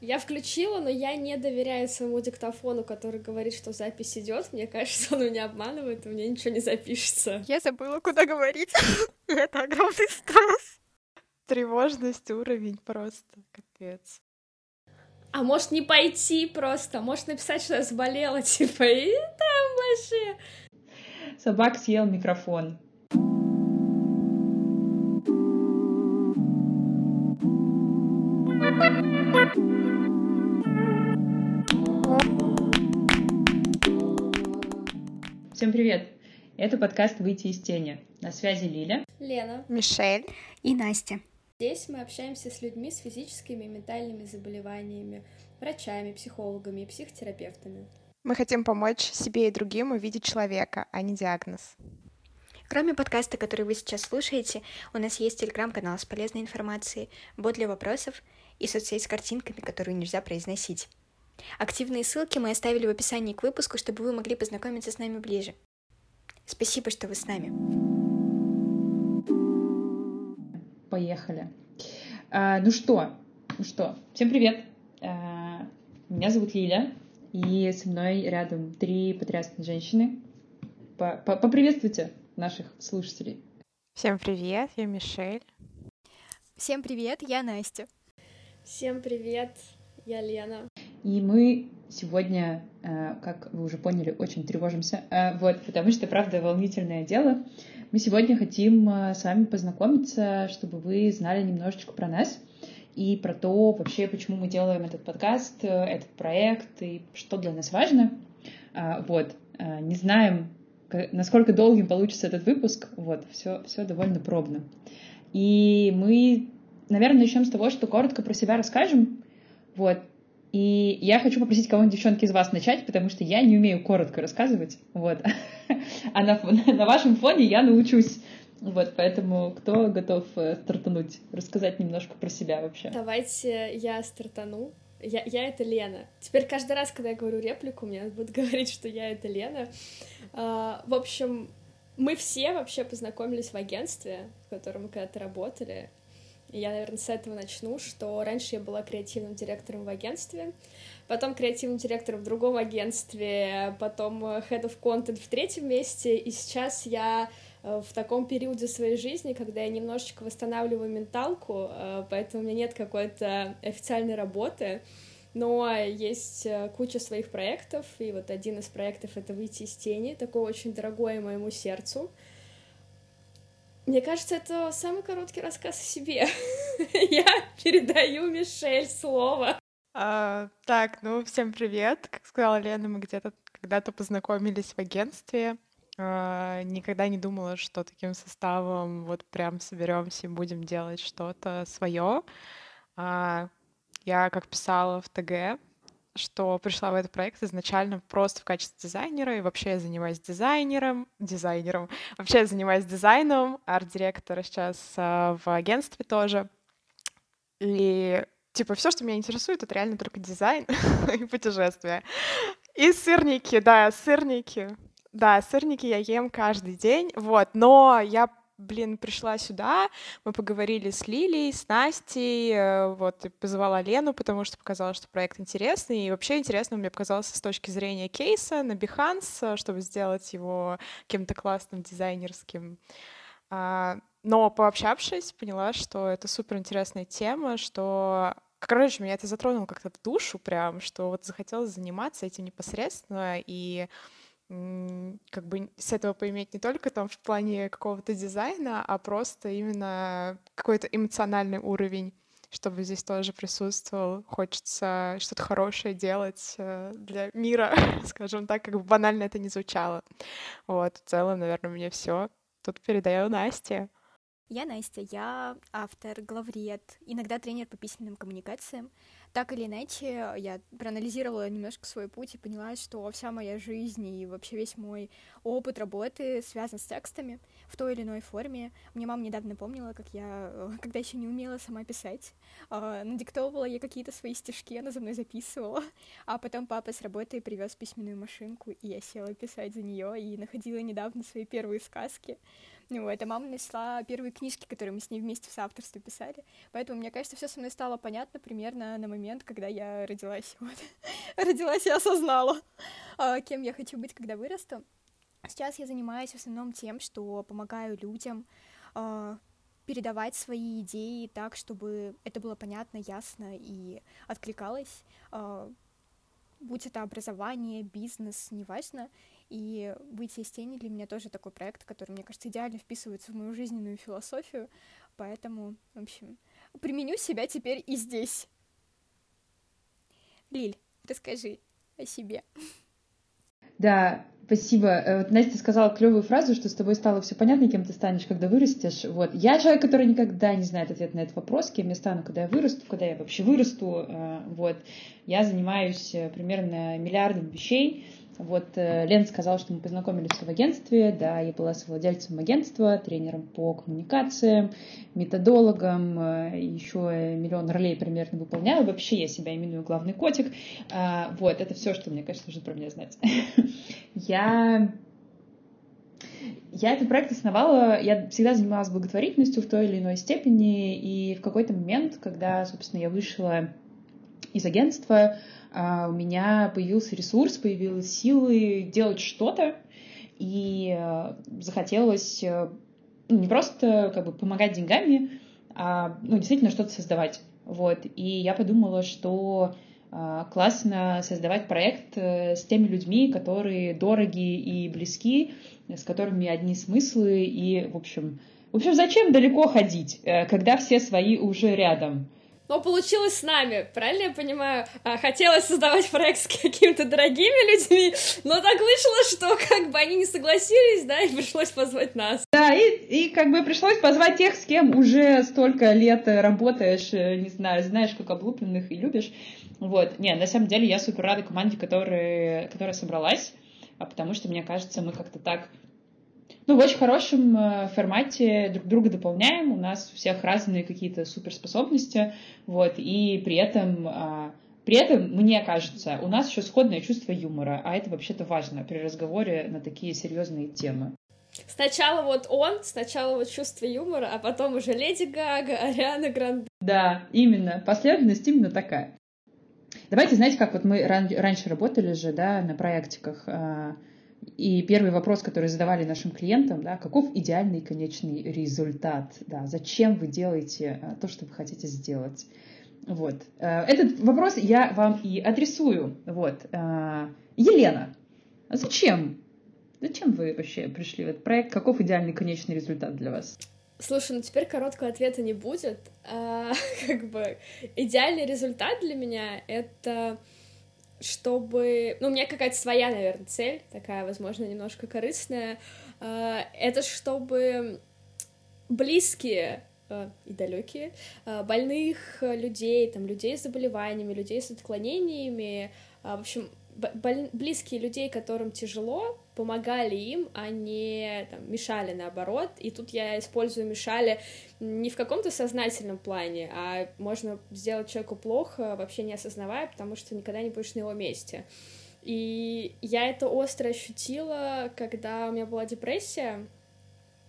Я включила, но я не доверяю своему диктофону, который говорит, что запись идет. Мне кажется, он меня обманывает, и у меня ничего не запишется. Я забыла, куда говорить. Это огромный стресс. Тревожность уровень просто капец. А может не пойти просто, может написать, что я заболела, типа, и там вообще. Собак съел микрофон. Всем привет! Это подкаст «Выйти из тени». На связи Лиля, Лена, Мишель и Настя. Здесь мы общаемся с людьми с физическими и ментальными заболеваниями, врачами, психологами и психотерапевтами. Мы хотим помочь себе и другим увидеть человека, а не диагноз. Кроме подкаста, который вы сейчас слушаете, у нас есть телеграм-канал с полезной информацией, бот для вопросов и соцсеть с картинками, которую нельзя произносить. Активные ссылки мы оставили в описании к выпуску, чтобы вы могли познакомиться с нами ближе. Спасибо, что вы с нами. Поехали. А, ну что, ну что, всем привет. А, меня зовут Лиля, и со мной рядом три потрясные женщины. По -по Поприветствуйте наших слушателей. Всем привет, я Мишель. Всем привет, я Настя. Всем привет, я Лена. И мы сегодня, э, как вы уже поняли, очень тревожимся, э, вот, потому что, правда, волнительное дело. Мы сегодня хотим э, с вами познакомиться, чтобы вы знали немножечко про нас и про то вообще, почему мы делаем этот подкаст, этот проект и что для нас важно. Вот, не знаем, насколько долгим получится этот выпуск, вот, все, все довольно пробно. И мы, наверное, начнем с того, что коротко про себя расскажем, вот, и я хочу попросить кого-нибудь, девчонки, из вас начать, потому что я не умею коротко рассказывать. Вот. А на, на вашем фоне я научусь. Вот, поэтому кто готов э, стартануть, рассказать немножко про себя вообще? Давайте я стартану. Я, я это Лена. Теперь каждый раз, когда я говорю реплику, мне будут говорить, что я это Лена. А, в общем, мы все вообще познакомились в агентстве, в котором мы когда-то работали. Я, наверное, с этого начну, что раньше я была креативным директором в агентстве, потом креативным директором в другом агентстве, потом head of content в третьем месте, и сейчас я э, в таком периоде своей жизни, когда я немножечко восстанавливаю менталку, э, поэтому у меня нет какой-то официальной работы, но есть э, куча своих проектов, и вот один из проектов — это «Выйти из тени», такой очень дорогой моему сердцу, мне кажется, это самый короткий рассказ о себе. Я передаю Мишель слово. А, так, ну, всем привет. Как сказала Лена, мы где-то когда-то познакомились в агентстве. А, никогда не думала, что таким составом вот прям соберемся и будем делать что-то свое. А, я, как писала в ТГ, что пришла в этот проект изначально просто в качестве дизайнера, и вообще я занимаюсь дизайнером, дизайнером, вообще я занимаюсь дизайном, арт-директор сейчас э, в агентстве тоже. И типа все, что меня интересует, это реально только дизайн и путешествия. И сырники, да, сырники. Да, сырники я ем каждый день, вот, но я блин, пришла сюда, мы поговорили с Лилией, с Настей, э, вот, и позвала Лену, потому что показалось, что проект интересный, и вообще интересно мне показалось с точки зрения кейса на Behance, чтобы сделать его каким-то классным дизайнерским. А, но пообщавшись, поняла, что это супер интересная тема, что Короче, меня это затронуло как-то в душу прям, что вот захотелось заниматься этим непосредственно, и как бы с этого поиметь не только там в плане какого-то дизайна, а просто именно какой-то эмоциональный уровень, чтобы здесь тоже присутствовал. Хочется что-то хорошее делать э, для мира, скажем так, как бы банально это не звучало. Вот, в целом, наверное, мне все. Тут передаю Насте. Я Настя, я автор, главред, иногда тренер по письменным коммуникациям. Так или иначе, я проанализировала немножко свой путь и поняла, что вся моя жизнь и вообще весь мой опыт работы связан с текстами в той или иной форме. Мне мама недавно напомнила, как я, э, когда еще не умела сама писать, э, надиктовывала я какие-то свои стишки, она за мной записывала, а потом папа с работы привез письменную машинку, и я села писать за нее и находила недавно свои первые сказки. Вот, а мама нашла первые книжки, которые мы с ней вместе в соавторстве писали. Поэтому, мне кажется, все со мной стало понятно примерно на момент, когда я родилась. Вот. родилась и осознала, а, кем я хочу быть, когда вырасту. Сейчас я занимаюсь в основном тем, что помогаю людям а, передавать свои идеи так, чтобы это было понятно, ясно и откликалось. А, будь это образование, бизнес, неважно. И «Выйти из тени» для меня тоже такой проект, который, мне кажется, идеально вписывается в мою жизненную философию. Поэтому, в общем, применю себя теперь и здесь. Лиль, расскажи о себе. Да, спасибо. Э, вот Настя сказала клевую фразу, что с тобой стало все понятно, кем ты станешь, когда вырастешь. Вот. Я человек, который никогда не знает ответ на этот вопрос, кем я стану, когда я вырасту, когда я вообще вырасту. Э, вот. Я занимаюсь э, примерно миллиардом вещей вот э, Лен сказал, что мы познакомились в агентстве, да, я была совладельцем агентства, тренером по коммуникациям, методологом, э, еще миллион ролей примерно выполняю. Вообще я себя именую главный котик. А, вот, это все, что мне, кажется, нужно про меня знать. Я я этот проект основала, я всегда занималась благотворительностью в той или иной степени, и в какой-то момент, когда, собственно, я вышла из агентства, у меня появился ресурс, появилась силы делать что-то, и э, захотелось э, ну, не просто как бы помогать деньгами, а ну, действительно что-то создавать. Вот. И я подумала, что э, классно создавать проект с теми людьми, которые дороги и близки, с которыми одни смыслы, и, в общем, в общем, зачем далеко ходить, когда все свои уже рядом? Но получилось с нами, правильно я понимаю? А, хотелось создавать проект с какими-то дорогими людьми, но так вышло, что как бы они не согласились, да, и пришлось позвать нас. Да, и, и как бы пришлось позвать тех, с кем уже столько лет работаешь, э, не знаю, знаешь, как облупленных и любишь. Вот, не, на самом деле я супер рада команде, которая, которая собралась, а потому что, мне кажется, мы как-то так ну, в очень хорошем э, формате друг друга дополняем. У нас у всех разные какие-то суперспособности, вот, и при этом а, при этом, мне кажется, у нас еще сходное чувство юмора, а это вообще-то важно при разговоре на такие серьезные темы. Сначала вот он, сначала вот чувство юмора, а потом уже Леди Гага, Ариана Гранде. Да, именно. Последовательность именно такая. Давайте, знаете, как вот мы ран- раньше работали же, да, на проектиках, а, и первый вопрос, который задавали нашим клиентам, да, каков идеальный конечный результат? Да, зачем вы делаете э, то, что вы хотите сделать? Вот. Э, этот вопрос я вам и адресую. Вот. Э, Елена, а зачем? Зачем вы вообще пришли в этот проект? Каков идеальный конечный результат для вас? Слушай, ну теперь короткого ответа не будет. А, как бы идеальный результат для меня — это чтобы... Ну, у меня какая-то своя, наверное, цель, такая, возможно, немножко корыстная. А, это чтобы близкие а, и далекие а, больных людей, там, людей с заболеваниями, людей с отклонениями, в общем, близкие людей, которым тяжело, помогали им, а не там, мешали наоборот. И тут я использую мешали не в каком-то сознательном плане, а можно сделать человеку плохо, вообще не осознавая, потому что никогда не будешь на его месте. И я это остро ощутила, когда у меня была депрессия.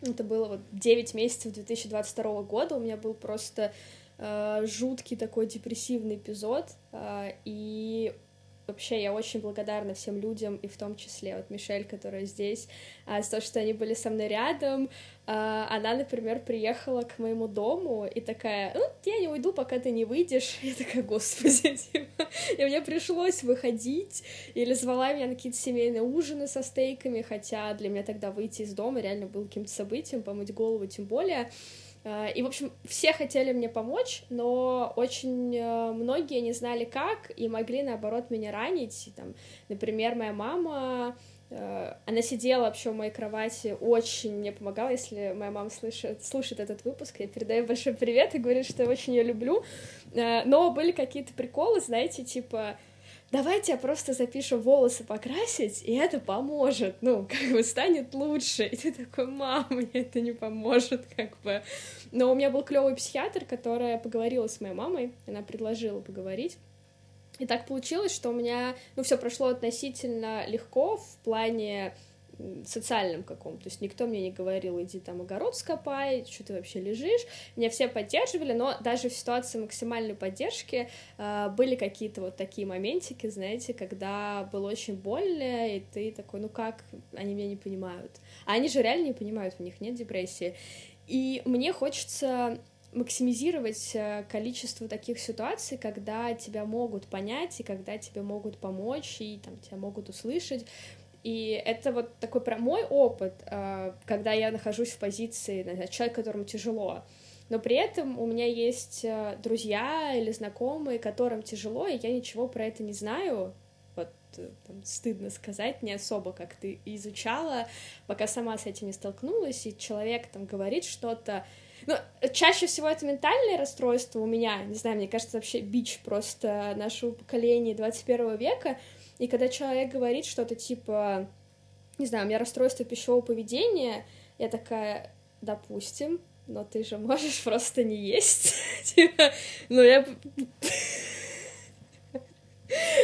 Это было вот 9 месяцев 2022 года. У меня был просто э, жуткий такой депрессивный эпизод. Э, и Вообще, я очень благодарна всем людям, и в том числе вот Мишель, которая здесь, а, за то, что они были со мной рядом. А, она, например, приехала к моему дому и такая, ну, я не уйду, пока ты не выйдешь. Я такая, господи. И мне пришлось выходить, или звала меня на какие-то семейные ужины со стейками, хотя для меня тогда выйти из дома реально было каким-то событием, помыть голову тем более. Э, и, в общем, все хотели мне помочь, но очень э, многие не знали как и могли, наоборот, меня ранить. Там, например, моя мама, э, она сидела вообще в моей кровати, очень мне помогала. Если моя мама слышит, слушает этот выпуск, я передаю большой привет и говорю, что я очень ее люблю. Но были какие-то приколы, знаете, типа давайте я просто запишу волосы покрасить, и это поможет, ну, как бы станет лучше. И ты такой, мама, мне это не поможет, как бы. Но у меня был клевый психиатр, которая поговорила с моей мамой, она предложила поговорить. И так получилось, что у меня, ну, все прошло относительно легко в плане социальном каком. То есть никто мне не говорил, иди там огород скопай, что ты вообще лежишь. Меня все поддерживали, но даже в ситуации максимальной поддержки э, были какие-то вот такие моментики, знаете, когда было очень больно, и ты такой, ну как, они меня не понимают. А они же реально не понимают, у них нет депрессии. И мне хочется максимизировать э, количество таких ситуаций, когда тебя могут понять и когда тебе могут помочь и там тебя могут услышать. И это вот такой про мой опыт, э, когда я нахожусь в позиции знаю, человека, которому тяжело. Но при этом у меня есть э, друзья или знакомые, которым тяжело, и я ничего про это не знаю. Вот там, стыдно сказать, не особо как ты изучала, пока сама с этим не столкнулась, и человек там говорит что-то, ну, чаще всего это ментальное расстройство у меня, не знаю, мне кажется, вообще бич просто нашего поколения 21 века, и когда человек говорит что-то типа, не знаю, у меня расстройство пищевого поведения, я такая, допустим, но ты же можешь просто не есть. Типа, ну я...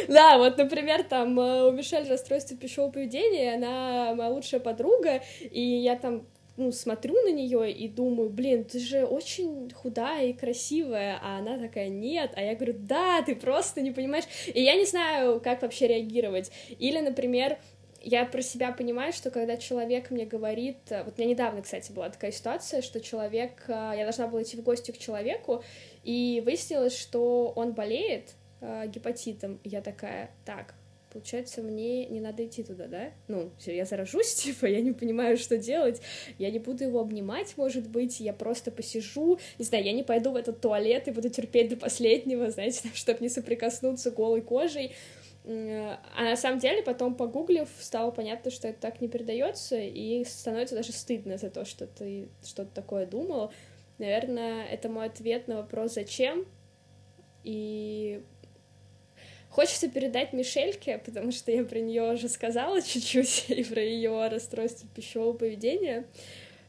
Да, вот, например, там э, у Мишель расстройство пищевого поведения, она моя лучшая подруга, и я там ну, смотрю на нее и думаю, блин, ты же очень худая и красивая, а она такая, нет, а я говорю, да, ты просто не понимаешь, и я не знаю, как вообще реагировать. Или, например, я про себя понимаю, что когда человек мне говорит... Вот у меня недавно, кстати, была такая ситуация, что человек... Я должна была идти в гости к человеку, и выяснилось, что он болеет э, гепатитом. И я такая, так, получается, мне не надо идти туда, да? Ну, я заражусь, типа, я не понимаю, что делать, я не буду его обнимать, может быть, я просто посижу, не знаю, я не пойду в этот туалет и буду терпеть до последнего, знаете, чтобы не соприкоснуться голой кожей. А на самом деле, потом погуглив, стало понятно, что это так не передается, и становится даже стыдно за то, что ты что-то такое думал. Наверное, это мой ответ на вопрос «Зачем?». И Хочется передать Мишельке, потому что я про нее уже сказала чуть-чуть, и про ее расстройство пищевого поведения.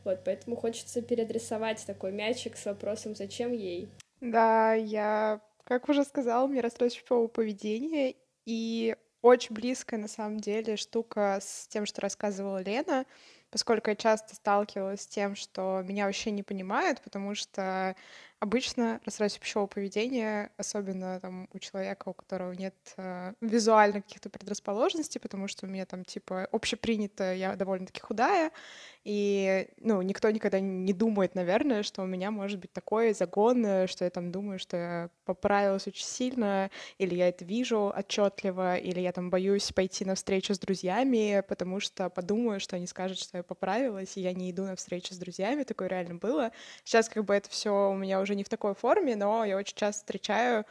Вот, поэтому хочется переадресовать такой мячик с вопросом, зачем ей. Да, я, как уже сказала, мне расстройство пищевого поведения, и очень близкая на самом деле штука с тем, что рассказывала Лена, поскольку я часто сталкивалась с тем, что меня вообще не понимают, потому что Обычно расстройство пищевого поведения, особенно там у человека, у которого нет э, визуально каких-то предрасположенностей, потому что у меня там типа общепринято, я довольно-таки худая, и, ну, никто никогда не думает, наверное, что у меня может быть такой загон, э, что я там думаю, что я поправилась очень сильно, или я это вижу отчетливо, или я там боюсь пойти на встречу с друзьями, потому что подумаю, что они скажут, что я поправилась, и я не иду на встречу с друзьями. Такое реально было. Сейчас как бы это все у меня уже не в такой форме, но я очень часто встречаю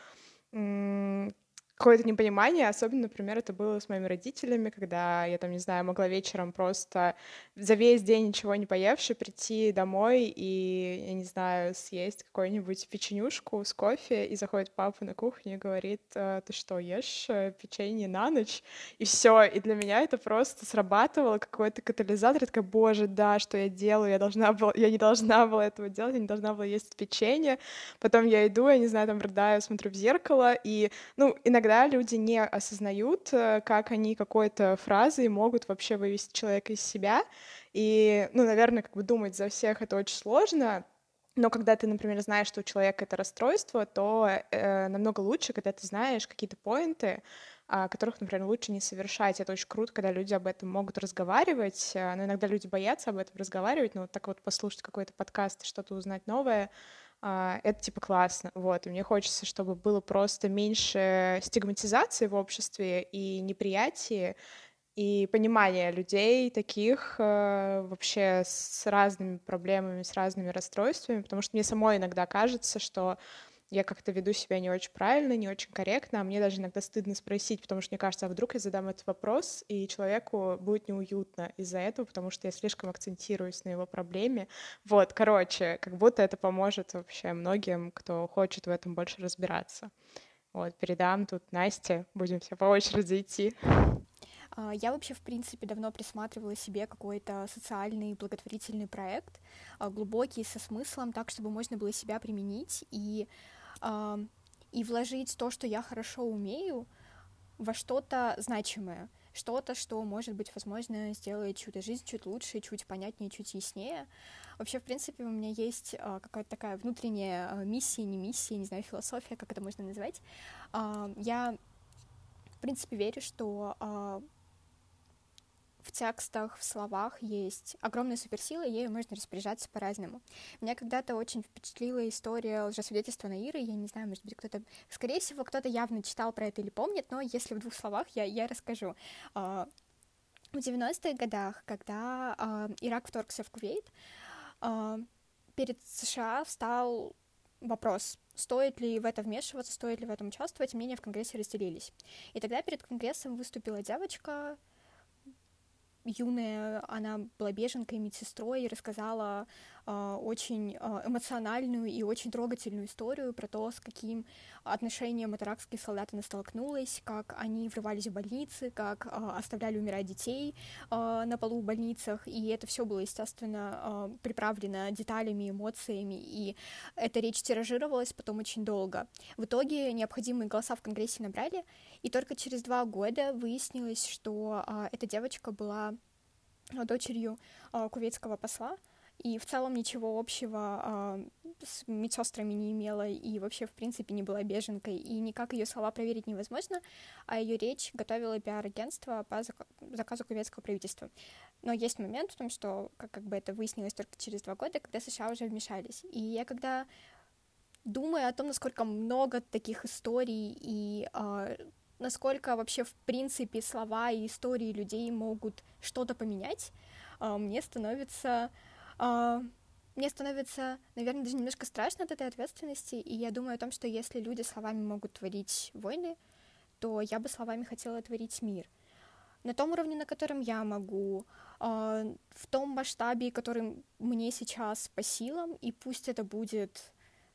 какое-то непонимание, особенно, например, это было с моими родителями, когда я там, не знаю, могла вечером просто за весь день ничего не поевши прийти домой и, я не знаю, съесть какую-нибудь печенюшку с кофе, и заходит папа на кухню и говорит, «Э, ты что, ешь э, печенье на ночь? И все, и для меня это просто срабатывало какой-то катализатор, я такая, боже, да, что я делаю, я должна была, я не должна была этого делать, я не должна была есть печенье, потом я иду, я не знаю, там рыдаю, смотрю в зеркало, и, ну, иногда иногда люди не осознают, э, как они какой-то фразой могут вообще вывести человека из себя. И, ну, наверное, как бы думать за всех это очень сложно, но когда ты, например, знаешь, что у человека это расстройство, то э, намного лучше, когда ты знаешь какие-то поинты, э, которых, например, лучше не совершать. Это очень круто, когда люди об этом могут разговаривать. Э, но иногда люди боятся об этом разговаривать, но вот так вот послушать какой-то подкаст что-то узнать новое, это типа классно, вот, и мне хочется, чтобы было просто меньше стигматизации в обществе и неприятия, и понимания людей таких э, вообще с разными проблемами, с разными расстройствами, потому что мне самой иногда кажется, что я как-то веду себя не очень правильно, не очень корректно, а мне даже иногда стыдно спросить, потому что мне кажется, а вдруг я задам этот вопрос, и человеку будет неуютно из-за этого, потому что я слишком акцентируюсь на его проблеме. Вот, короче, как будто это поможет вообще многим, кто хочет в этом больше разбираться. Вот, передам тут Насте, будем все по очереди идти. А, я вообще, в принципе, давно присматривала себе какой-то социальный благотворительный проект, а, глубокий, со смыслом, так, чтобы можно было себя применить и и вложить то, что я хорошо умею, во что-то значимое, что-то, что, может быть, возможно, сделает чью-то жизнь чуть лучше, чуть понятнее, чуть яснее. Вообще, в принципе, у меня есть а, какая-то такая внутренняя а, миссия, не миссия, не знаю, философия, как это можно назвать. Я, в принципе, верю, что а, в текстах, в словах есть огромная суперсила, и ею можно распоряжаться по-разному. Меня когда-то очень впечатлила история лжесвидетельства Наиры, я не знаю, может быть, кто-то, скорее всего, кто-то явно читал про это или помнит, но если в двух словах, я, я расскажу. А, в 90-х годах, когда а, Ирак вторгся в Кувейт, а, перед США встал вопрос, стоит ли в это вмешиваться, стоит ли в этом участвовать, мнения в Конгрессе разделились. И тогда перед Конгрессом выступила девочка, юная, она была беженкой, медсестрой и рассказала очень э, эмоциональную и очень трогательную историю про то, с каким отношением от иракских солдат она как они врывались в больницы, как э, оставляли умирать детей на полу в больницах, и это все было, естественно, приправлено деталями, эмоциями, и эта речь тиражировалась потом очень долго. В итоге необходимые голоса в Конгрессе набрали, и только через два года выяснилось, что эта девочка была дочерью кувейтского посла, и в целом ничего общего э, с медсестрами не имела и вообще, в принципе, не была беженкой, и никак ее слова проверить невозможно, а ее речь готовила пиар-агентство по заказу кувейтского правительства. Но есть момент в том, что, как, как бы это выяснилось только через два года, когда США уже вмешались. И я когда думаю о том, насколько много таких историй и э, насколько вообще в принципе слова и истории людей могут что-то поменять, э, мне становится мне становится, наверное, даже немножко страшно от этой ответственности, и я думаю о том, что если люди словами могут творить войны, то я бы словами хотела творить мир. На том уровне, на котором я могу, э, в том масштабе, который мне сейчас по силам, и пусть это будет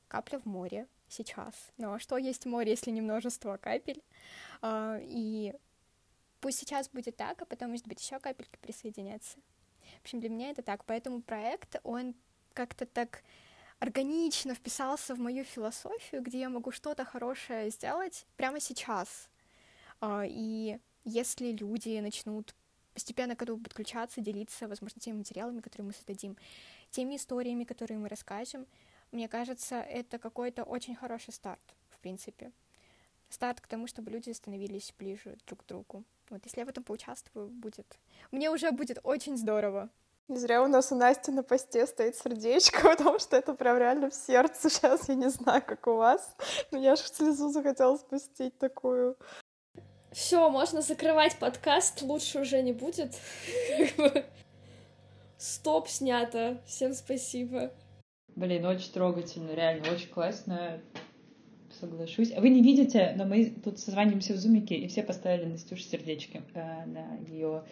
капля в море сейчас. Но что есть море, если не множество капель? И пусть сейчас будет так, а потом, может быть, еще капельки присоединятся. В общем, для меня это так. Поэтому проект, он как-то так органично вписался в мою философию, где я могу что-то хорошее сделать прямо сейчас. А, и если люди начнут постепенно к этому подключаться, делиться, возможно, теми материалами, которые мы создадим, теми историями, которые мы расскажем, мне кажется, это какой-то очень хороший старт, в принципе. Старт к тому, чтобы люди становились ближе друг к другу. Вот если я в этом поучаствую, будет... Мне уже будет очень здорово. Не зря у нас у Насти на посте стоит сердечко, потому что это прям реально в сердце. Сейчас я не знаю, как у вас, но я аж слезу захотела спустить такую. Все, можно закрывать подкаст, лучше уже не будет. Стоп, снято. Всем спасибо. Блин, очень трогательно, реально, очень классно. Соглашусь. Вы не видите, но мы тут созваниваемся в зумике, и все поставили на Стюш сердечки э, на ее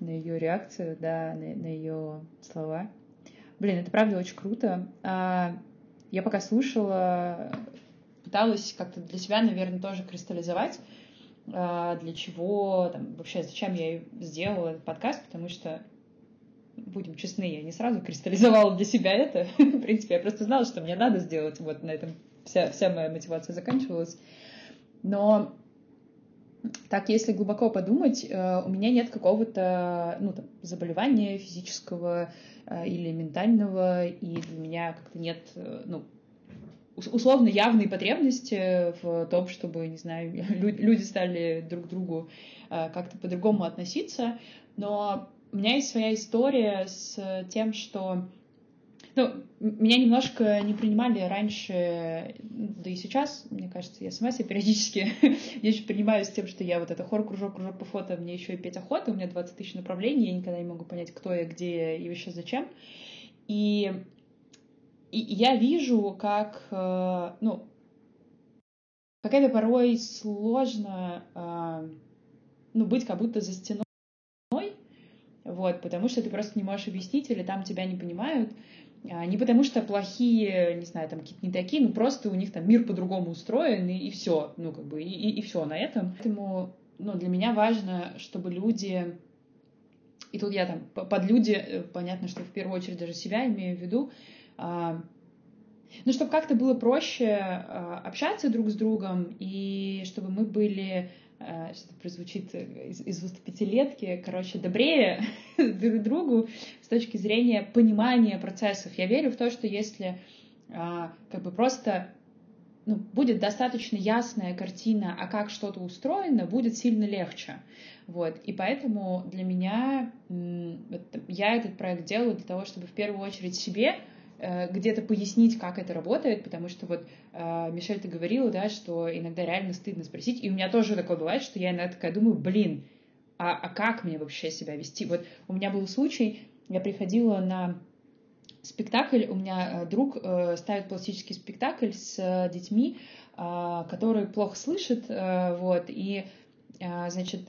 на ее реакцию, да, на, на ее слова. Блин, это правда очень круто. А, я пока слушала, пыталась как-то для себя, наверное, тоже кристаллизовать, а, для чего, там, вообще, зачем я сделала этот подкаст, потому что будем честны, я не сразу кристаллизовала для себя это. В принципе, я просто знала, что мне надо сделать. Вот на этом вся, вся моя мотивация заканчивалась. Но так, если глубоко подумать, э, у меня нет какого-то ну, там, заболевания физического э, или ментального, и для меня как-то нет э, ну, условно явной потребности в том, чтобы, не знаю, люди стали друг к другу как-то по-другому относиться. Но у меня есть своя история с тем, что ну, меня немножко не принимали раньше, да и сейчас, мне кажется, я сама себя периодически я еще принимаю с тем, что я вот это хор, кружок, кружок по фото, мне еще и петь охота, у меня 20 тысяч направлений, я никогда не могу понять, кто я, где я и вообще зачем. И, и я вижу, как, э, ну, как это порой сложно, э, ну, быть как будто за стеной, вот, потому что ты просто не можешь объяснить, или там тебя не понимают, не потому что плохие, не знаю, там какие-то не такие, ну просто у них там мир по-другому устроен, и, и все, ну как бы, и, и, и все на этом. Поэтому, ну, для меня важно, чтобы люди, и тут я там под люди, э, понятно, что в первую очередь даже себя имею в виду, а, ну, чтобы как-то было проще а, общаться друг с другом, и чтобы мы были э, что прозвучит из, из уст пятилетки, короче, добрее друг другу с точки зрения понимания процессов. Я верю в то, что если а, как бы просто ну, будет достаточно ясная картина, а как что-то устроено, будет сильно легче. Вот. И поэтому для меня я этот проект делаю для того, чтобы в первую очередь себе э, где-то пояснить, как это работает, потому что вот э, Мишель, ты говорила, да, что иногда реально стыдно спросить, и у меня тоже такое бывает, что я иногда такая думаю, блин, а, а как мне вообще себя вести? Вот у меня был случай, я приходила на спектакль. У меня э, друг э, ставит пластический спектакль с э, детьми, которые плохо слышат, вот, и, значит,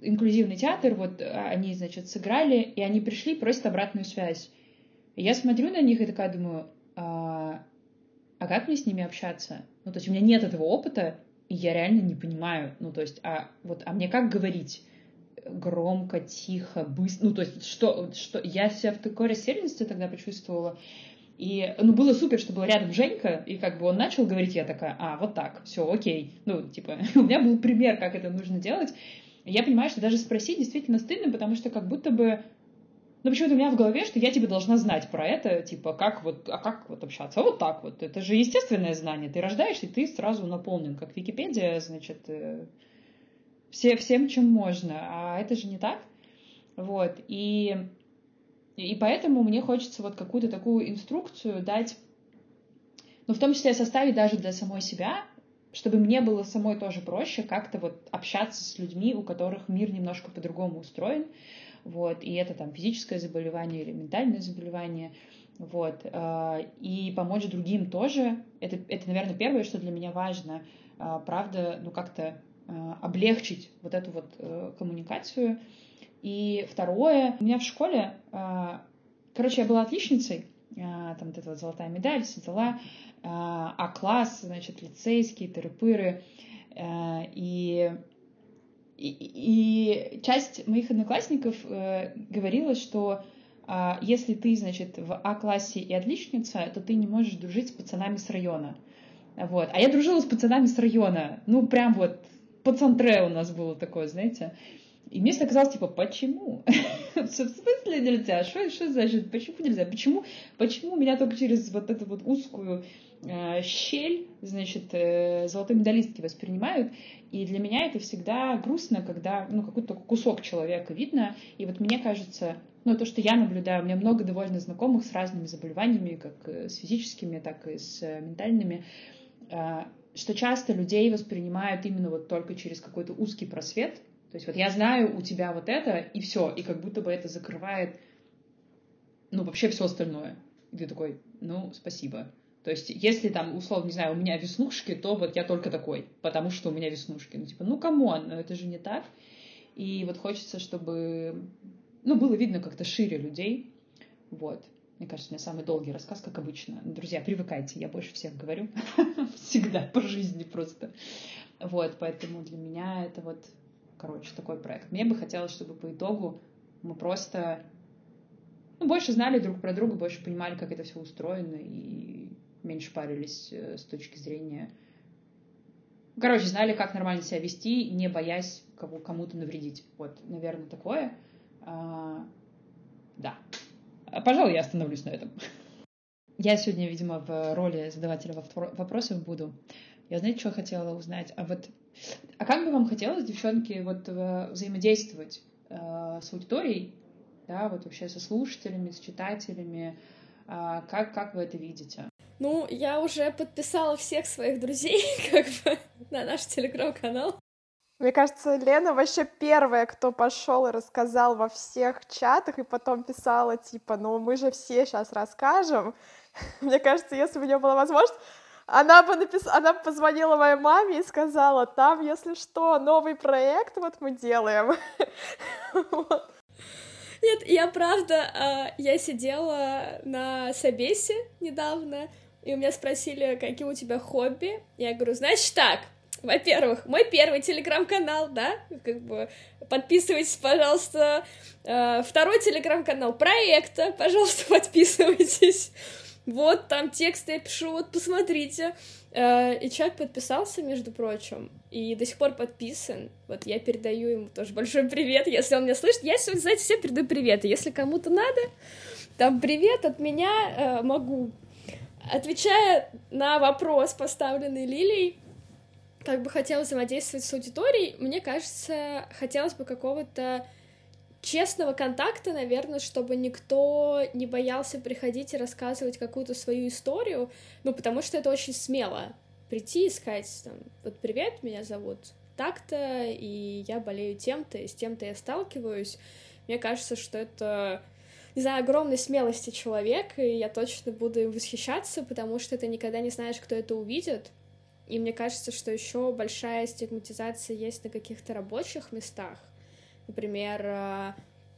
инклюзивный театр, вот, они, значит, сыграли, и они пришли, просят обратную связь. И я смотрю на них и такая думаю, а, а как мне с ними общаться? Ну, то есть у меня нет этого опыта, и я реально не понимаю, ну, то есть, а вот, а мне как говорить? Громко, тихо, быстро. Ну, то есть, что, что я себя в такой растерянности тогда почувствовала. И, ну, было супер, что был рядом Женька, и как бы он начал говорить, я такая, а, вот так, все, окей. Ну, типа, у меня был пример, как это нужно делать. И я понимаю, что даже спросить действительно стыдно, потому что как будто бы ну, почему-то у меня в голове, что я тебе должна знать про это, типа, как вот, а как вот общаться? А вот так вот. Это же естественное знание. Ты рождаешься, и ты сразу наполнен, как Википедия, значит, э, все, всем, чем можно, а это же не так. Вот, и, и поэтому мне хочется вот какую-то такую инструкцию дать, ну, в том числе составить даже для самой себя, чтобы мне было самой тоже проще как-то вот общаться с людьми, у которых мир немножко по-другому устроен, вот, и это там физическое заболевание или ментальное заболевание, вот, э, и помочь другим тоже, это, это, наверное, первое, что для меня важно, э, правда, ну, как-то облегчить вот эту вот э, коммуникацию. И второе, у меня в школе, э, короче, я была отличницей, там вот эта вот золотая медаль, все дела, А-класс, значит, лицейские, тыры-пыры, и и, и часть моих одноклассников э, говорила, что э, если ты, значит, в А-классе и отличница, то ты не можешь дружить с пацанами с района. Вот. А я дружила с пацанами с района. Ну, прям вот пацантре у нас было такое, знаете. И мне всегда казалось, типа, почему? В смысле нельзя? Что, что значит, почему нельзя? Почему, почему меня только через вот эту вот узкую э, щель, значит, э, золотой медалистки воспринимают? И для меня это всегда грустно, когда, ну, какой-то кусок человека видно. И вот мне кажется, ну, то, что я наблюдаю, у меня много довольно знакомых с разными заболеваниями, как э, с физическими, так и с э, ментальными. Э, что часто людей воспринимают именно вот только через какой-то узкий просвет. То есть вот я знаю у тебя вот это, и все, и как будто бы это закрывает, ну, вообще все остальное. И ты такой, ну, спасибо. То есть, если там, условно, не знаю, у меня веснушки, то вот я только такой, потому что у меня веснушки. Ну, типа, ну, come on, но это же не так. И вот хочется, чтобы, ну, было видно как-то шире людей. Вот. Мне кажется, у меня самый долгий рассказ, как обычно. Друзья, привыкайте, я больше всех говорю. Всегда, по жизни просто. Вот, поэтому для меня это вот, короче, такой проект. Мне бы хотелось, чтобы по итогу мы просто ну, больше знали друг про друга, больше понимали, как это все устроено, и меньше парились э, с точки зрения... Короче, знали, как нормально себя вести, не боясь кому-то навредить. Вот, наверное, такое. А, да. А, пожалуй, я остановлюсь на этом. Я сегодня, видимо, в роли задавателя вопросов буду. Я, знаете, что хотела узнать? А вот, а как бы вам хотелось, девчонки, вот э, взаимодействовать э, с аудиторией, да, вот вообще со слушателями, с читателями? Э, как, как вы это видите? Ну, я уже подписала всех своих друзей, как бы, на наш телеграм-канал. Мне кажется, Лена вообще первая, кто пошел и рассказал во всех чатах, и потом писала, типа, ну мы же все сейчас расскажем. Мне кажется, если бы у нее была возможность, она бы напис... она бы позвонила моей маме и сказала, там, если что, новый проект вот мы делаем. Нет, я правда, а, я сидела на собесе недавно, и у меня спросили, какие у тебя хобби. Я говорю, значит так, во-первых, мой первый телеграм-канал, да, как бы подписывайтесь, пожалуйста. Э, второй телеграм-канал проекта, пожалуйста, подписывайтесь. вот там текст я пишу, вот посмотрите. Э, и человек подписался, между прочим, и до сих пор подписан. Вот я передаю ему тоже большой привет, если он меня слышит. Я сегодня, знаете, всем передаю привет, если кому-то надо, там привет от меня э, могу. Отвечая на вопрос, поставленный Лилией, как бы хотелось взаимодействовать с аудиторией, мне кажется, хотелось бы какого-то честного контакта, наверное, чтобы никто не боялся приходить и рассказывать какую-то свою историю, ну, потому что это очень смело прийти и сказать, там, вот привет, меня зовут так-то, и я болею тем-то, и с тем-то я сталкиваюсь. Мне кажется, что это, не знаю, огромной смелости человека, и я точно буду им восхищаться, потому что ты никогда не знаешь, кто это увидит. И мне кажется, что еще большая стигматизация есть на каких-то рабочих местах, Например, э,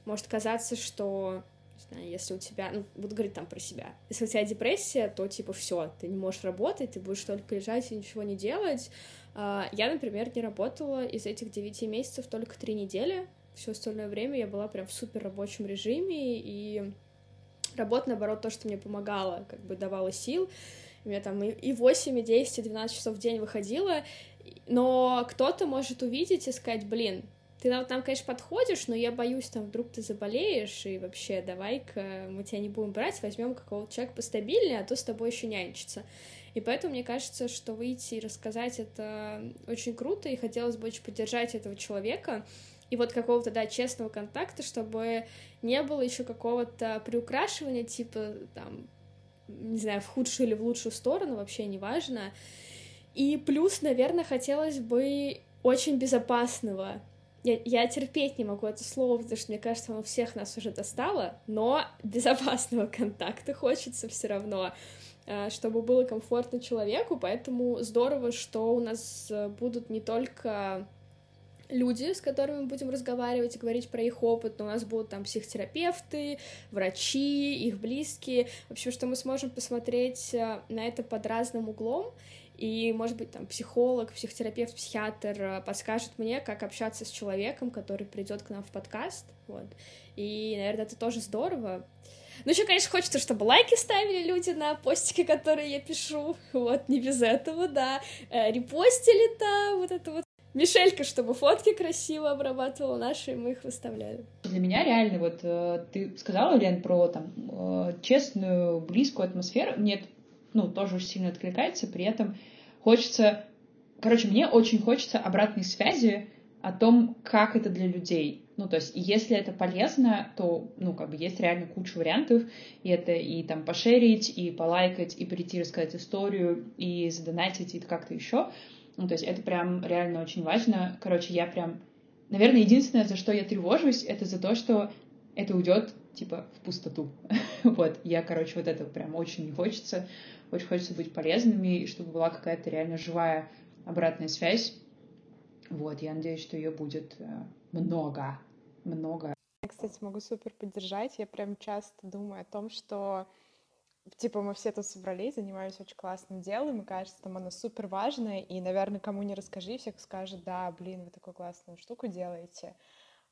может казаться, что не знаю, если у тебя, ну, буду говорить там про себя, если у тебя депрессия, то типа все, ты не можешь работать, ты будешь только лежать и ничего не делать. А, я, например, не работала из этих девяти месяцев только три недели. Все остальное время я была прям в супер рабочем режиме, и работа, наоборот, то, что мне помогало, как бы давала сил. Меня там и 8, и 10, и 12 часов в день выходило, но кто-то может увидеть и сказать, блин, ты там, конечно, подходишь, но я боюсь, там, вдруг ты заболеешь, и вообще, давай-ка мы тебя не будем брать, возьмем какого-то человека постабильнее, а то с тобой еще нянчиться. И поэтому мне кажется, что выйти и рассказать это очень круто, и хотелось бы очень поддержать этого человека, и вот какого-то, да, честного контакта, чтобы не было еще какого-то приукрашивания, типа, там, не знаю, в худшую или в лучшую сторону, вообще неважно. И плюс, наверное, хотелось бы очень безопасного я, я терпеть не могу это слово, потому что мне кажется, оно всех нас уже достало, но безопасного контакта хочется все равно, э, чтобы было комфортно человеку, поэтому здорово, что у нас э, будут не только люди, с которыми мы будем разговаривать и говорить про их опыт, но у нас будут там психотерапевты, врачи, их близкие, в общем, что мы сможем посмотреть э, на это под разным углом, и, может быть, там психолог, психотерапевт, психиатр э, подскажет мне, как общаться с человеком, который придет к нам в подкаст, вот. И, наверное, это тоже здорово. Ну, еще, конечно, хочется, чтобы лайки ставили люди на постики, которые я пишу. Вот, не без этого, да. Э, репостили там, вот это вот. Мишелька, чтобы фотки красиво обрабатывала наши, и мы их выставляли. Для меня реально, вот э, ты сказала, Лен, про там честную, близкую атмосферу. Нет, ну, тоже очень сильно откликается, при этом хочется... Короче, мне очень хочется обратной связи о том, как это для людей. Ну, то есть, если это полезно, то, ну, как бы есть реально куча вариантов, и это и там пошерить, и полайкать, и прийти рассказать историю, и задонатить, и как-то еще. Ну, то есть, это прям реально очень важно. Короче, я прям... Наверное, единственное, за что я тревожусь, это за то, что это уйдет, типа, в пустоту. вот, я, короче, вот это прям очень не хочется очень хочется быть полезными, и чтобы была какая-то реально живая обратная связь. Вот, я надеюсь, что ее будет э, много, много. Я, кстати, могу супер поддержать. Я прям часто думаю о том, что типа мы все тут собрались, занимаемся очень классным делом, и кажется, там оно супер важное, и, наверное, кому не расскажи, всех скажет, да, блин, вы такую классную штуку делаете.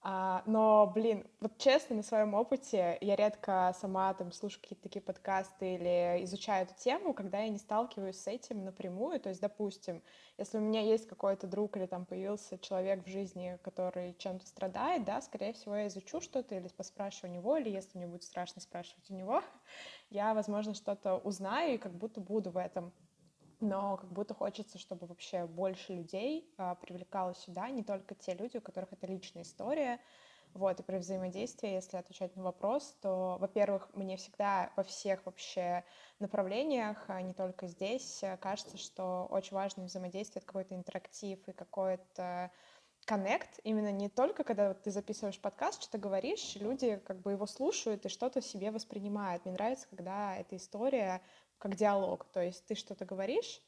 А, но, блин, вот честно, на своем опыте я редко сама там слушаю какие-то такие подкасты или изучаю эту тему, когда я не сталкиваюсь с этим напрямую. То есть, допустим, если у меня есть какой-то друг или там появился человек в жизни, который чем-то страдает, да, скорее всего, я изучу что-то или поспрашиваю у него, или если мне будет страшно спрашивать у него, я, возможно, что-то узнаю и как будто буду в этом но как будто хочется, чтобы вообще больше людей а, привлекало сюда, не только те люди, у которых это личная история. Вот, и при взаимодействии, если отвечать на вопрос, то, во-первых, мне всегда во всех вообще направлениях, а не только здесь, кажется, что очень важно взаимодействие, какой-то интерактив и какой-то коннект, именно не только когда ты записываешь подкаст, что-то говоришь, люди как бы его слушают и что-то себе воспринимают. Мне нравится, когда эта история как диалог, то есть ты что-то говоришь,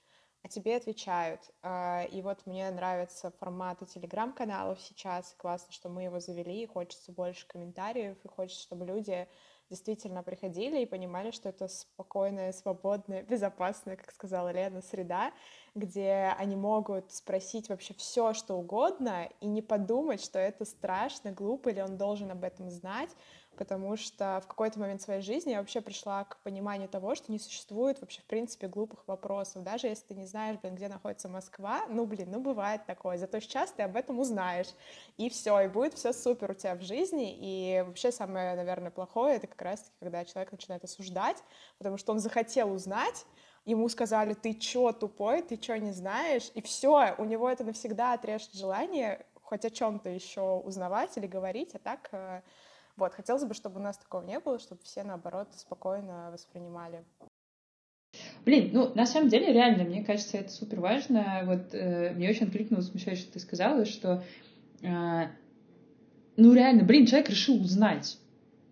а тебе отвечают. А, и вот мне нравятся форматы телеграм-каналов сейчас, классно, что мы его завели, и хочется больше комментариев, и хочется, чтобы люди действительно приходили и понимали, что это спокойная, свободная, безопасная, как сказала Лена, среда, где они могут спросить вообще все, что угодно, и не подумать, что это страшно, глупо, или он должен об этом знать, потому что в какой-то момент своей жизни я вообще пришла к пониманию того, что не существует вообще, в принципе, глупых вопросов. Даже если ты не знаешь, блин, где находится Москва, ну, блин, ну, бывает такое. Зато сейчас ты об этом узнаешь, и все, и будет все супер у тебя в жизни. И вообще самое, наверное, плохое, это как раз-таки, когда человек начинает осуждать, потому что он захотел узнать, ему сказали, ты чё, тупой, ты чё, не знаешь, и все, у него это навсегда отрежет желание хоть о чем-то еще узнавать или говорить, а так э, вот, хотелось бы, чтобы у нас такого не было, чтобы все, наоборот, спокойно воспринимали. Блин, ну, на самом деле, реально, мне кажется, это супер важно. Вот э, мне очень откликнулось, Миша, что ты сказала, что, э, ну, реально, блин, человек решил узнать.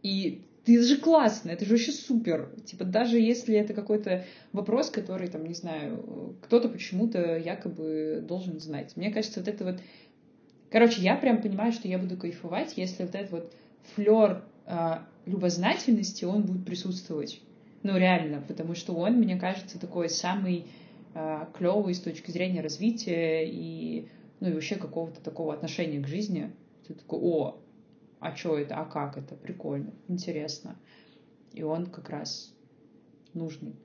И это же классно, это же вообще супер. Типа, даже если это какой-то вопрос, который, там, не знаю, кто-то почему-то якобы должен знать. Мне кажется, вот это вот... Короче, я прям понимаю, что я буду кайфовать, если вот это вот флер э, любознательности, он будет присутствовать. Ну, реально, потому что он, мне кажется, такой самый э, клевый с точки зрения развития и, ну, и вообще какого-то такого отношения к жизни. Ты такой, о, а что это, а как это, прикольно, интересно. И он как нужный.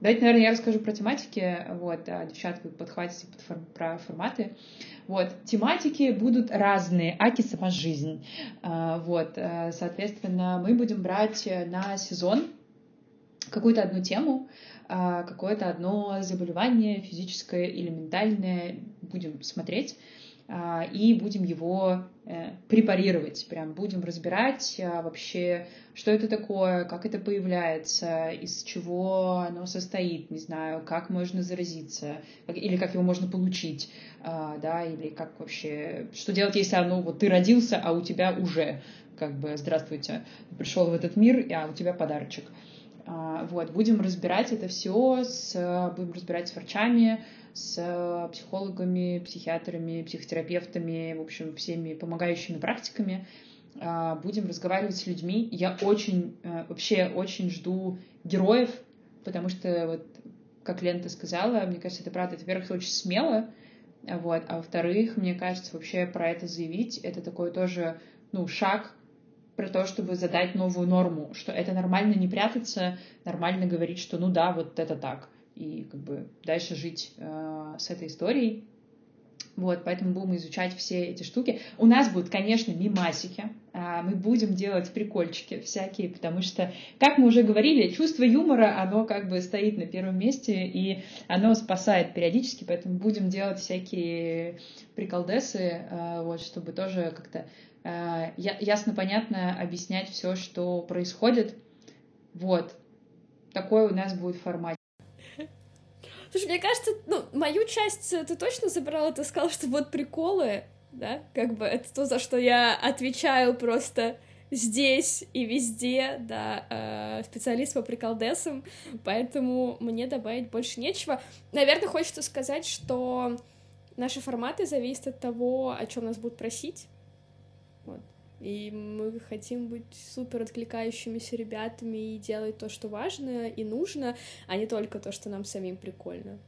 Давайте, наверное, я расскажу про тематики, вот, а девчатка подхватите под фор- про форматы. Вот, тематики будут разные, аки сама жизнь. А, вот, э, соответственно, мы будем брать на сезон какую-то одну тему, а, какое-то одно заболевание физическое или ментальное будем смотреть и будем его э, препарировать, прям будем разбирать а, вообще, что это такое, как это появляется, из чего оно состоит, не знаю, как можно заразиться, или как его можно получить, а, да, или как вообще, что делать, если оно, вот ты родился, а у тебя уже, как бы, здравствуйте, пришел в этот мир, а у тебя подарочек. Вот, будем разбирать это все, с, будем разбирать с врачами, с психологами, психиатрами, психотерапевтами, в общем, всеми помогающими практиками. А, будем разговаривать с людьми. Я очень, э, вообще очень жду героев, потому что, вот, как Лента сказала, мне кажется, это правда, это, во-первых, очень смело, вот, а во-вторых, мне кажется, вообще про это заявить, это такой тоже, ну, шаг про то, чтобы задать новую норму, что это нормально не прятаться, нормально говорить, что ну да, вот это так и как бы дальше жить э, с этой историей. Вот, поэтому будем изучать все эти штуки. У нас будут, конечно, мимасики. А, мы будем делать прикольчики всякие, потому что, как мы уже говорили, чувство юмора, оно как бы стоит на первом месте, и оно спасает периодически, поэтому будем делать всякие приколдесы, а, вот, чтобы тоже как-то а, ясно-понятно объяснять все, что происходит. Вот. Такой у нас будет формат. Слушай, мне кажется, ну, мою часть ты точно забрала, ты сказала, что вот приколы, да, как бы это то, за что я отвечаю просто здесь и везде, да, э, специалист по приколдесам, поэтому мне добавить больше нечего. Наверное, хочется сказать, что наши форматы зависят от того, о чем нас будут просить. Вот. И мы хотим быть супер откликающимися ребятами и делать то, что важно и нужно, а не только то, что нам самим прикольно.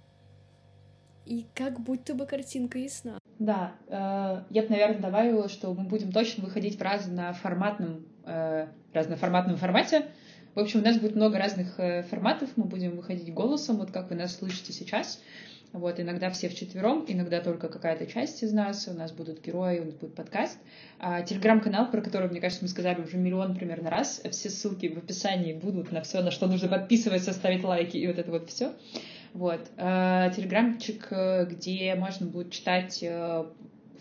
И как будто бы картинка ясна. Да, э, я бы, наверное, добавила, что мы будем точно выходить в разноформатном, э, разноформатном формате. В общем, у нас будет много разных э, форматов, мы будем выходить голосом, вот как вы нас слышите сейчас. Вот, иногда все вчетвером, иногда только какая-то часть из нас. У нас будут герои, у нас будет подкаст. А, телеграм-канал, про который, мне кажется, мы сказали уже миллион примерно раз. Все ссылки в описании будут на все, на что нужно подписываться, ставить лайки и вот это вот все. Вот. А, телеграмчик, э, где можно будет читать э,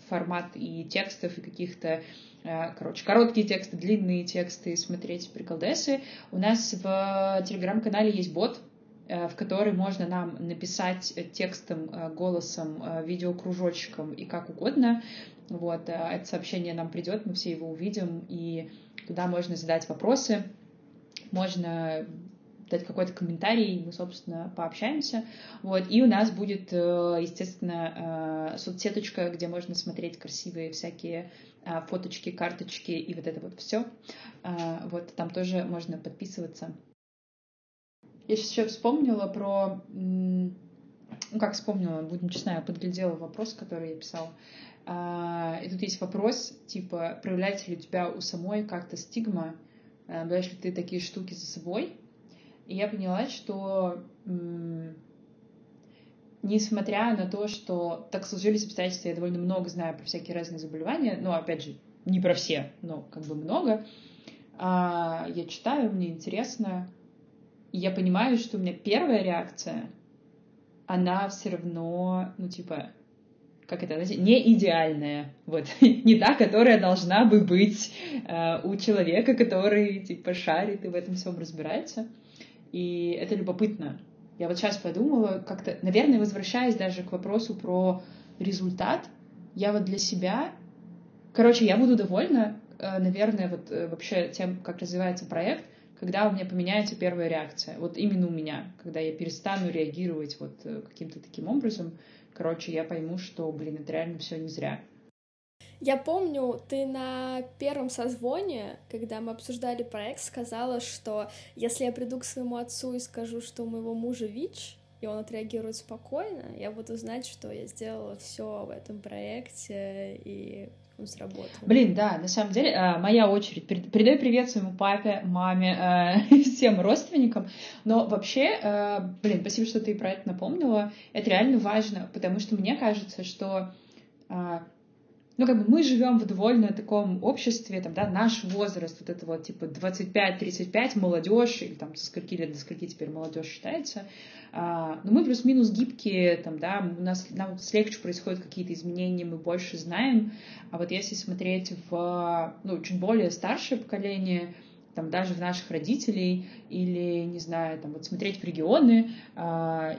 формат и текстов, и каких-то э, короче, короткие тексты, длинные тексты, смотреть приколдесы. У нас в телеграм-канале есть бот, в который можно нам написать текстом, э, голосом, э, видеокружочком и как угодно. Вот, это сообщение нам придет, мы все его увидим, и туда можно задать вопросы, можно дать какой-то комментарий, мы, собственно, пообщаемся. Вот. И у нас будет, естественно, соцсеточка, где можно смотреть красивые всякие фоточки, карточки и вот это вот все. Вот там тоже можно подписываться. Я сейчас еще вспомнила про... Ну, как вспомнила, будем честны, я подглядела вопрос, который я писала. А, и тут есть вопрос, типа, проявляется ли у тебя у самой как-то стигма наблюдаешь ли ты такие штуки за собой. И я поняла, что несмотря на то, что так сложились обстоятельства, я довольно много знаю про всякие разные заболевания, но, опять же, не про все, но как бы много, а, я читаю, мне интересно, и я понимаю, что у меня первая реакция, она все равно, ну, типа, как это, знаете, не идеальная, вот, не та, которая должна бы быть э, у человека, который, типа, шарит и в этом всем разбирается. И это любопытно. Я вот сейчас подумала, как-то, наверное, возвращаясь даже к вопросу про результат, я вот для себя, короче, я буду довольна, э, наверное, вот э, вообще тем, как развивается проект, когда у меня поменяется первая реакция. Вот именно у меня, когда я перестану реагировать вот э, каким-то таким образом, короче, я пойму, что, блин, это реально все не зря. Я помню, ты на первом созвоне, когда мы обсуждали проект, сказала, что если я приду к своему отцу и скажу, что у моего мужа ВИЧ, и он отреагирует спокойно, я буду знать, что я сделала все в этом проекте, и он сработал. Блин, да, на самом деле, а, моя очередь. Передаю привет своему папе, маме, а, всем родственникам. Но вообще, а, блин, спасибо, что ты про это напомнила. Это реально важно, потому что мне кажется, что ну, как бы мы живем в довольно таком обществе, там, да, наш возраст, вот это вот, типа, 25-35, молодежь, или там, со скольки лет до скольки теперь молодежь считается, а, но мы плюс-минус гибкие, там, да, у нас, нам легче происходят какие-то изменения, мы больше знаем, а вот если смотреть в, ну, чуть более старшее поколение, там даже в наших родителей или, не знаю, там вот смотреть в регионы, а,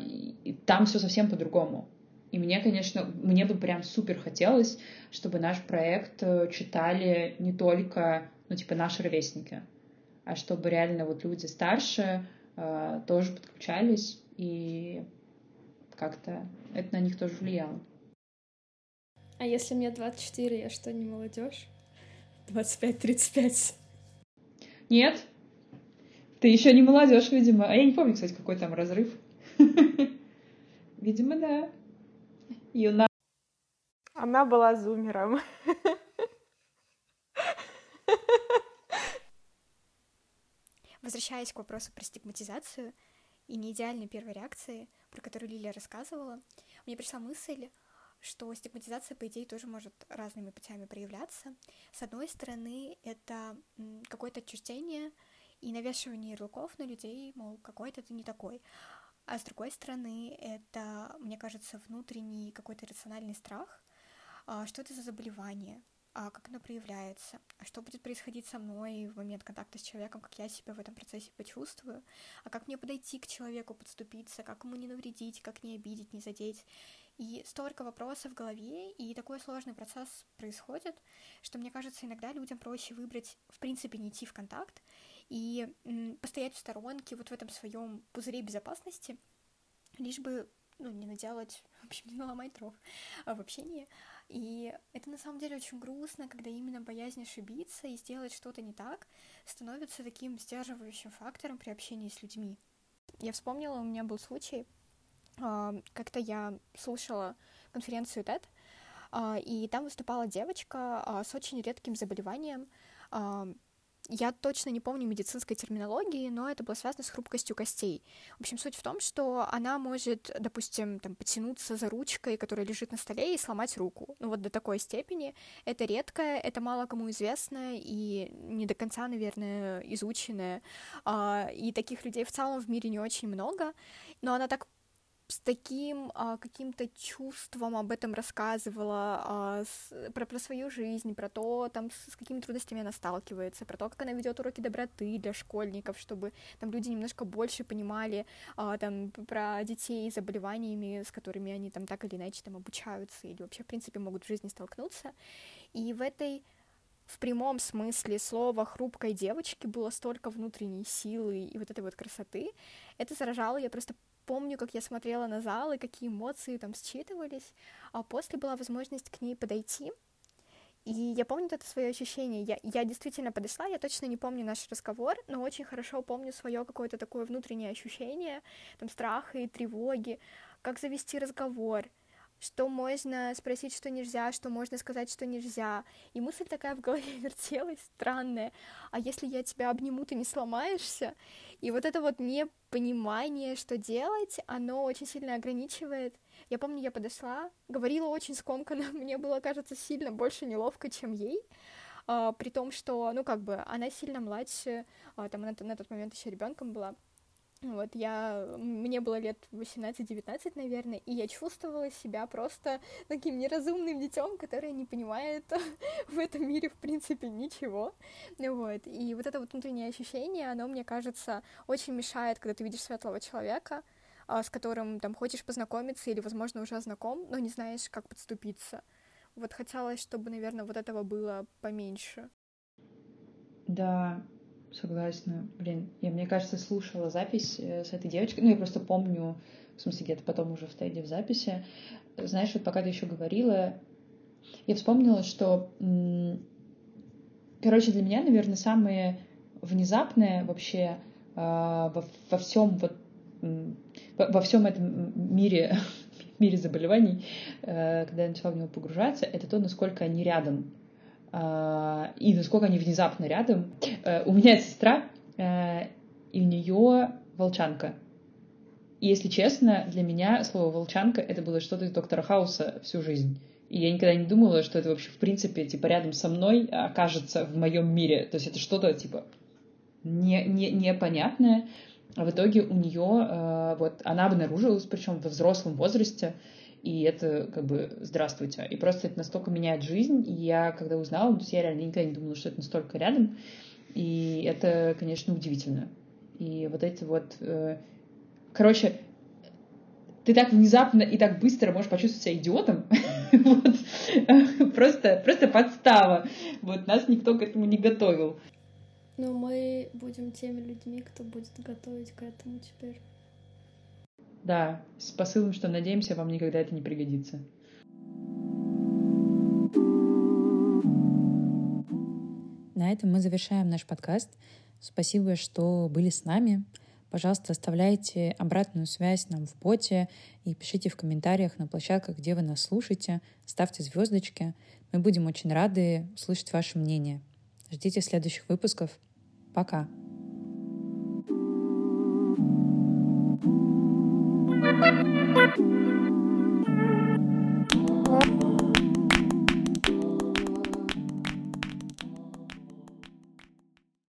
там все совсем по-другому. И мне, конечно, мне бы прям супер хотелось, чтобы наш проект э, читали не только, ну, типа, наши ровесники, а чтобы реально вот люди старше э, тоже подключались, и как-то это на них тоже влияло. А если мне 24, я что, не молодежь? 25-35? Нет. Ты еще не молодежь, видимо. А я не помню, кстати, какой там разрыв. Видимо, да. Юна. Она была зумером. Возвращаясь к вопросу про стигматизацию и неидеальной первой реакции, про которую Лилия рассказывала, мне пришла мысль, что стигматизация, по идее, тоже может разными путями проявляться. С одной стороны, это какое-то отчуждение и навешивание ярлыков на людей, мол, какой-то ты не такой. А с другой стороны, это, мне кажется, внутренний какой-то рациональный страх, а, что это за заболевание, а как оно проявляется, а что будет происходить со мной в момент контакта с человеком, как я себя в этом процессе почувствую, а как мне подойти к человеку, подступиться, как ему не навредить, как не обидеть, не задеть. И столько вопросов в голове, и такой сложный процесс происходит, что мне кажется, иногда людям проще выбрать, в принципе, не идти в контакт и постоять в сторонке вот в этом своем пузыре безопасности, лишь бы ну, не наделать, в общем, не наломать дров а в общении. И это на самом деле очень грустно, когда именно боязнь ошибиться и сделать что-то не так становится таким сдерживающим фактором при общении с людьми. Я вспомнила, у меня был случай, а, как-то я слушала конференцию TED, а, и там выступала девочка с очень редким заболеванием, я точно не помню медицинской терминологии, но это было связано с хрупкостью костей. В общем, суть в том, что она может, допустим, там, потянуться за ручкой, которая лежит на столе, и сломать руку. Ну вот до такой степени. Это редкое, это мало кому известно и не до конца, наверное, изученное. А, и таких людей в целом в мире не очень много. Но она так с таким а, каким-то чувством об этом рассказывала, а, с, про, про свою жизнь, про то, там, с, с какими трудностями она сталкивается, про то, как она ведет уроки доброты для школьников, чтобы там люди немножко больше понимали а, там, про детей с заболеваниями, с которыми они там так или иначе там обучаются или вообще, в принципе, могут в жизни столкнуться. И в этой в прямом смысле слова хрупкой девочки было столько внутренней силы и вот этой вот красоты. Это заражало, я просто помню, как я смотрела на зал и какие эмоции там считывались, а после была возможность к ней подойти, и я помню это свое ощущение. Я, я действительно подошла, я точно не помню наш разговор, но очень хорошо помню свое какое-то такое внутреннее ощущение, там, страха и тревоги, как завести разговор, что можно спросить, что нельзя, что можно сказать, что нельзя. И мысль такая в голове вертелась, странная. А если я тебя обниму, ты не сломаешься? И вот это вот непонимание, что делать, оно очень сильно ограничивает. Я помню, я подошла, говорила очень скомканно, мне было, кажется, сильно больше неловко, чем ей. Uh, при том, что, ну, как бы, она сильно младше, uh, там, она на тот момент еще ребенком была, вот, я... Мне было лет 18-19, наверное, и я чувствовала себя просто таким неразумным детем, которое не понимает в этом мире, в принципе, ничего. Вот, и вот это вот внутреннее ощущение, оно, мне кажется, очень мешает, когда ты видишь светлого человека, а, с которым там хочешь познакомиться или, возможно, уже знаком, но не знаешь, как подступиться. Вот хотелось, чтобы, наверное, вот этого было поменьше. Да, Согласна. Блин, я, мне кажется, слушала запись э, с этой девочкой. Ну, я просто помню, в смысле, где-то потом уже в стейде в записи. Знаешь, вот пока ты еще говорила, я вспомнила, что, короче, для меня, наверное, самое внезапное вообще а, во, во всем вот во всем этом мире мире заболеваний, э, когда я начала в него погружаться, это то, насколько они рядом. А, и насколько они внезапно рядом. Э, у меня сестра, э, и у нее волчанка. И если честно, для меня слово волчанка это было что-то из доктора Хауса всю жизнь. И я никогда не думала, что это вообще в принципе типа рядом со мной окажется в моем мире. То есть это что-то типа не, не, непонятное. А в итоге у нее э, вот она обнаружилась, причем во взрослом возрасте, и это как бы здравствуйте. И просто это настолько меняет жизнь, и я, когда узнала, то есть я реально никогда не думала, что это настолько рядом, и это, конечно, удивительно. И вот эти вот... Э, короче, ты так внезапно и так быстро можешь почувствовать себя идиотом. вот. просто, просто подстава. Вот нас никто к этому не готовил. Но мы будем теми людьми, кто будет готовить к этому теперь. Да, с посылом, что надеемся, вам никогда это не пригодится. На этом мы завершаем наш подкаст. Спасибо, что были с нами. Пожалуйста, оставляйте обратную связь нам в боте и пишите в комментариях на площадках, где вы нас слушаете. Ставьте звездочки. Мы будем очень рады слышать ваше мнение. Ждите следующих выпусков. Пока. Thank you.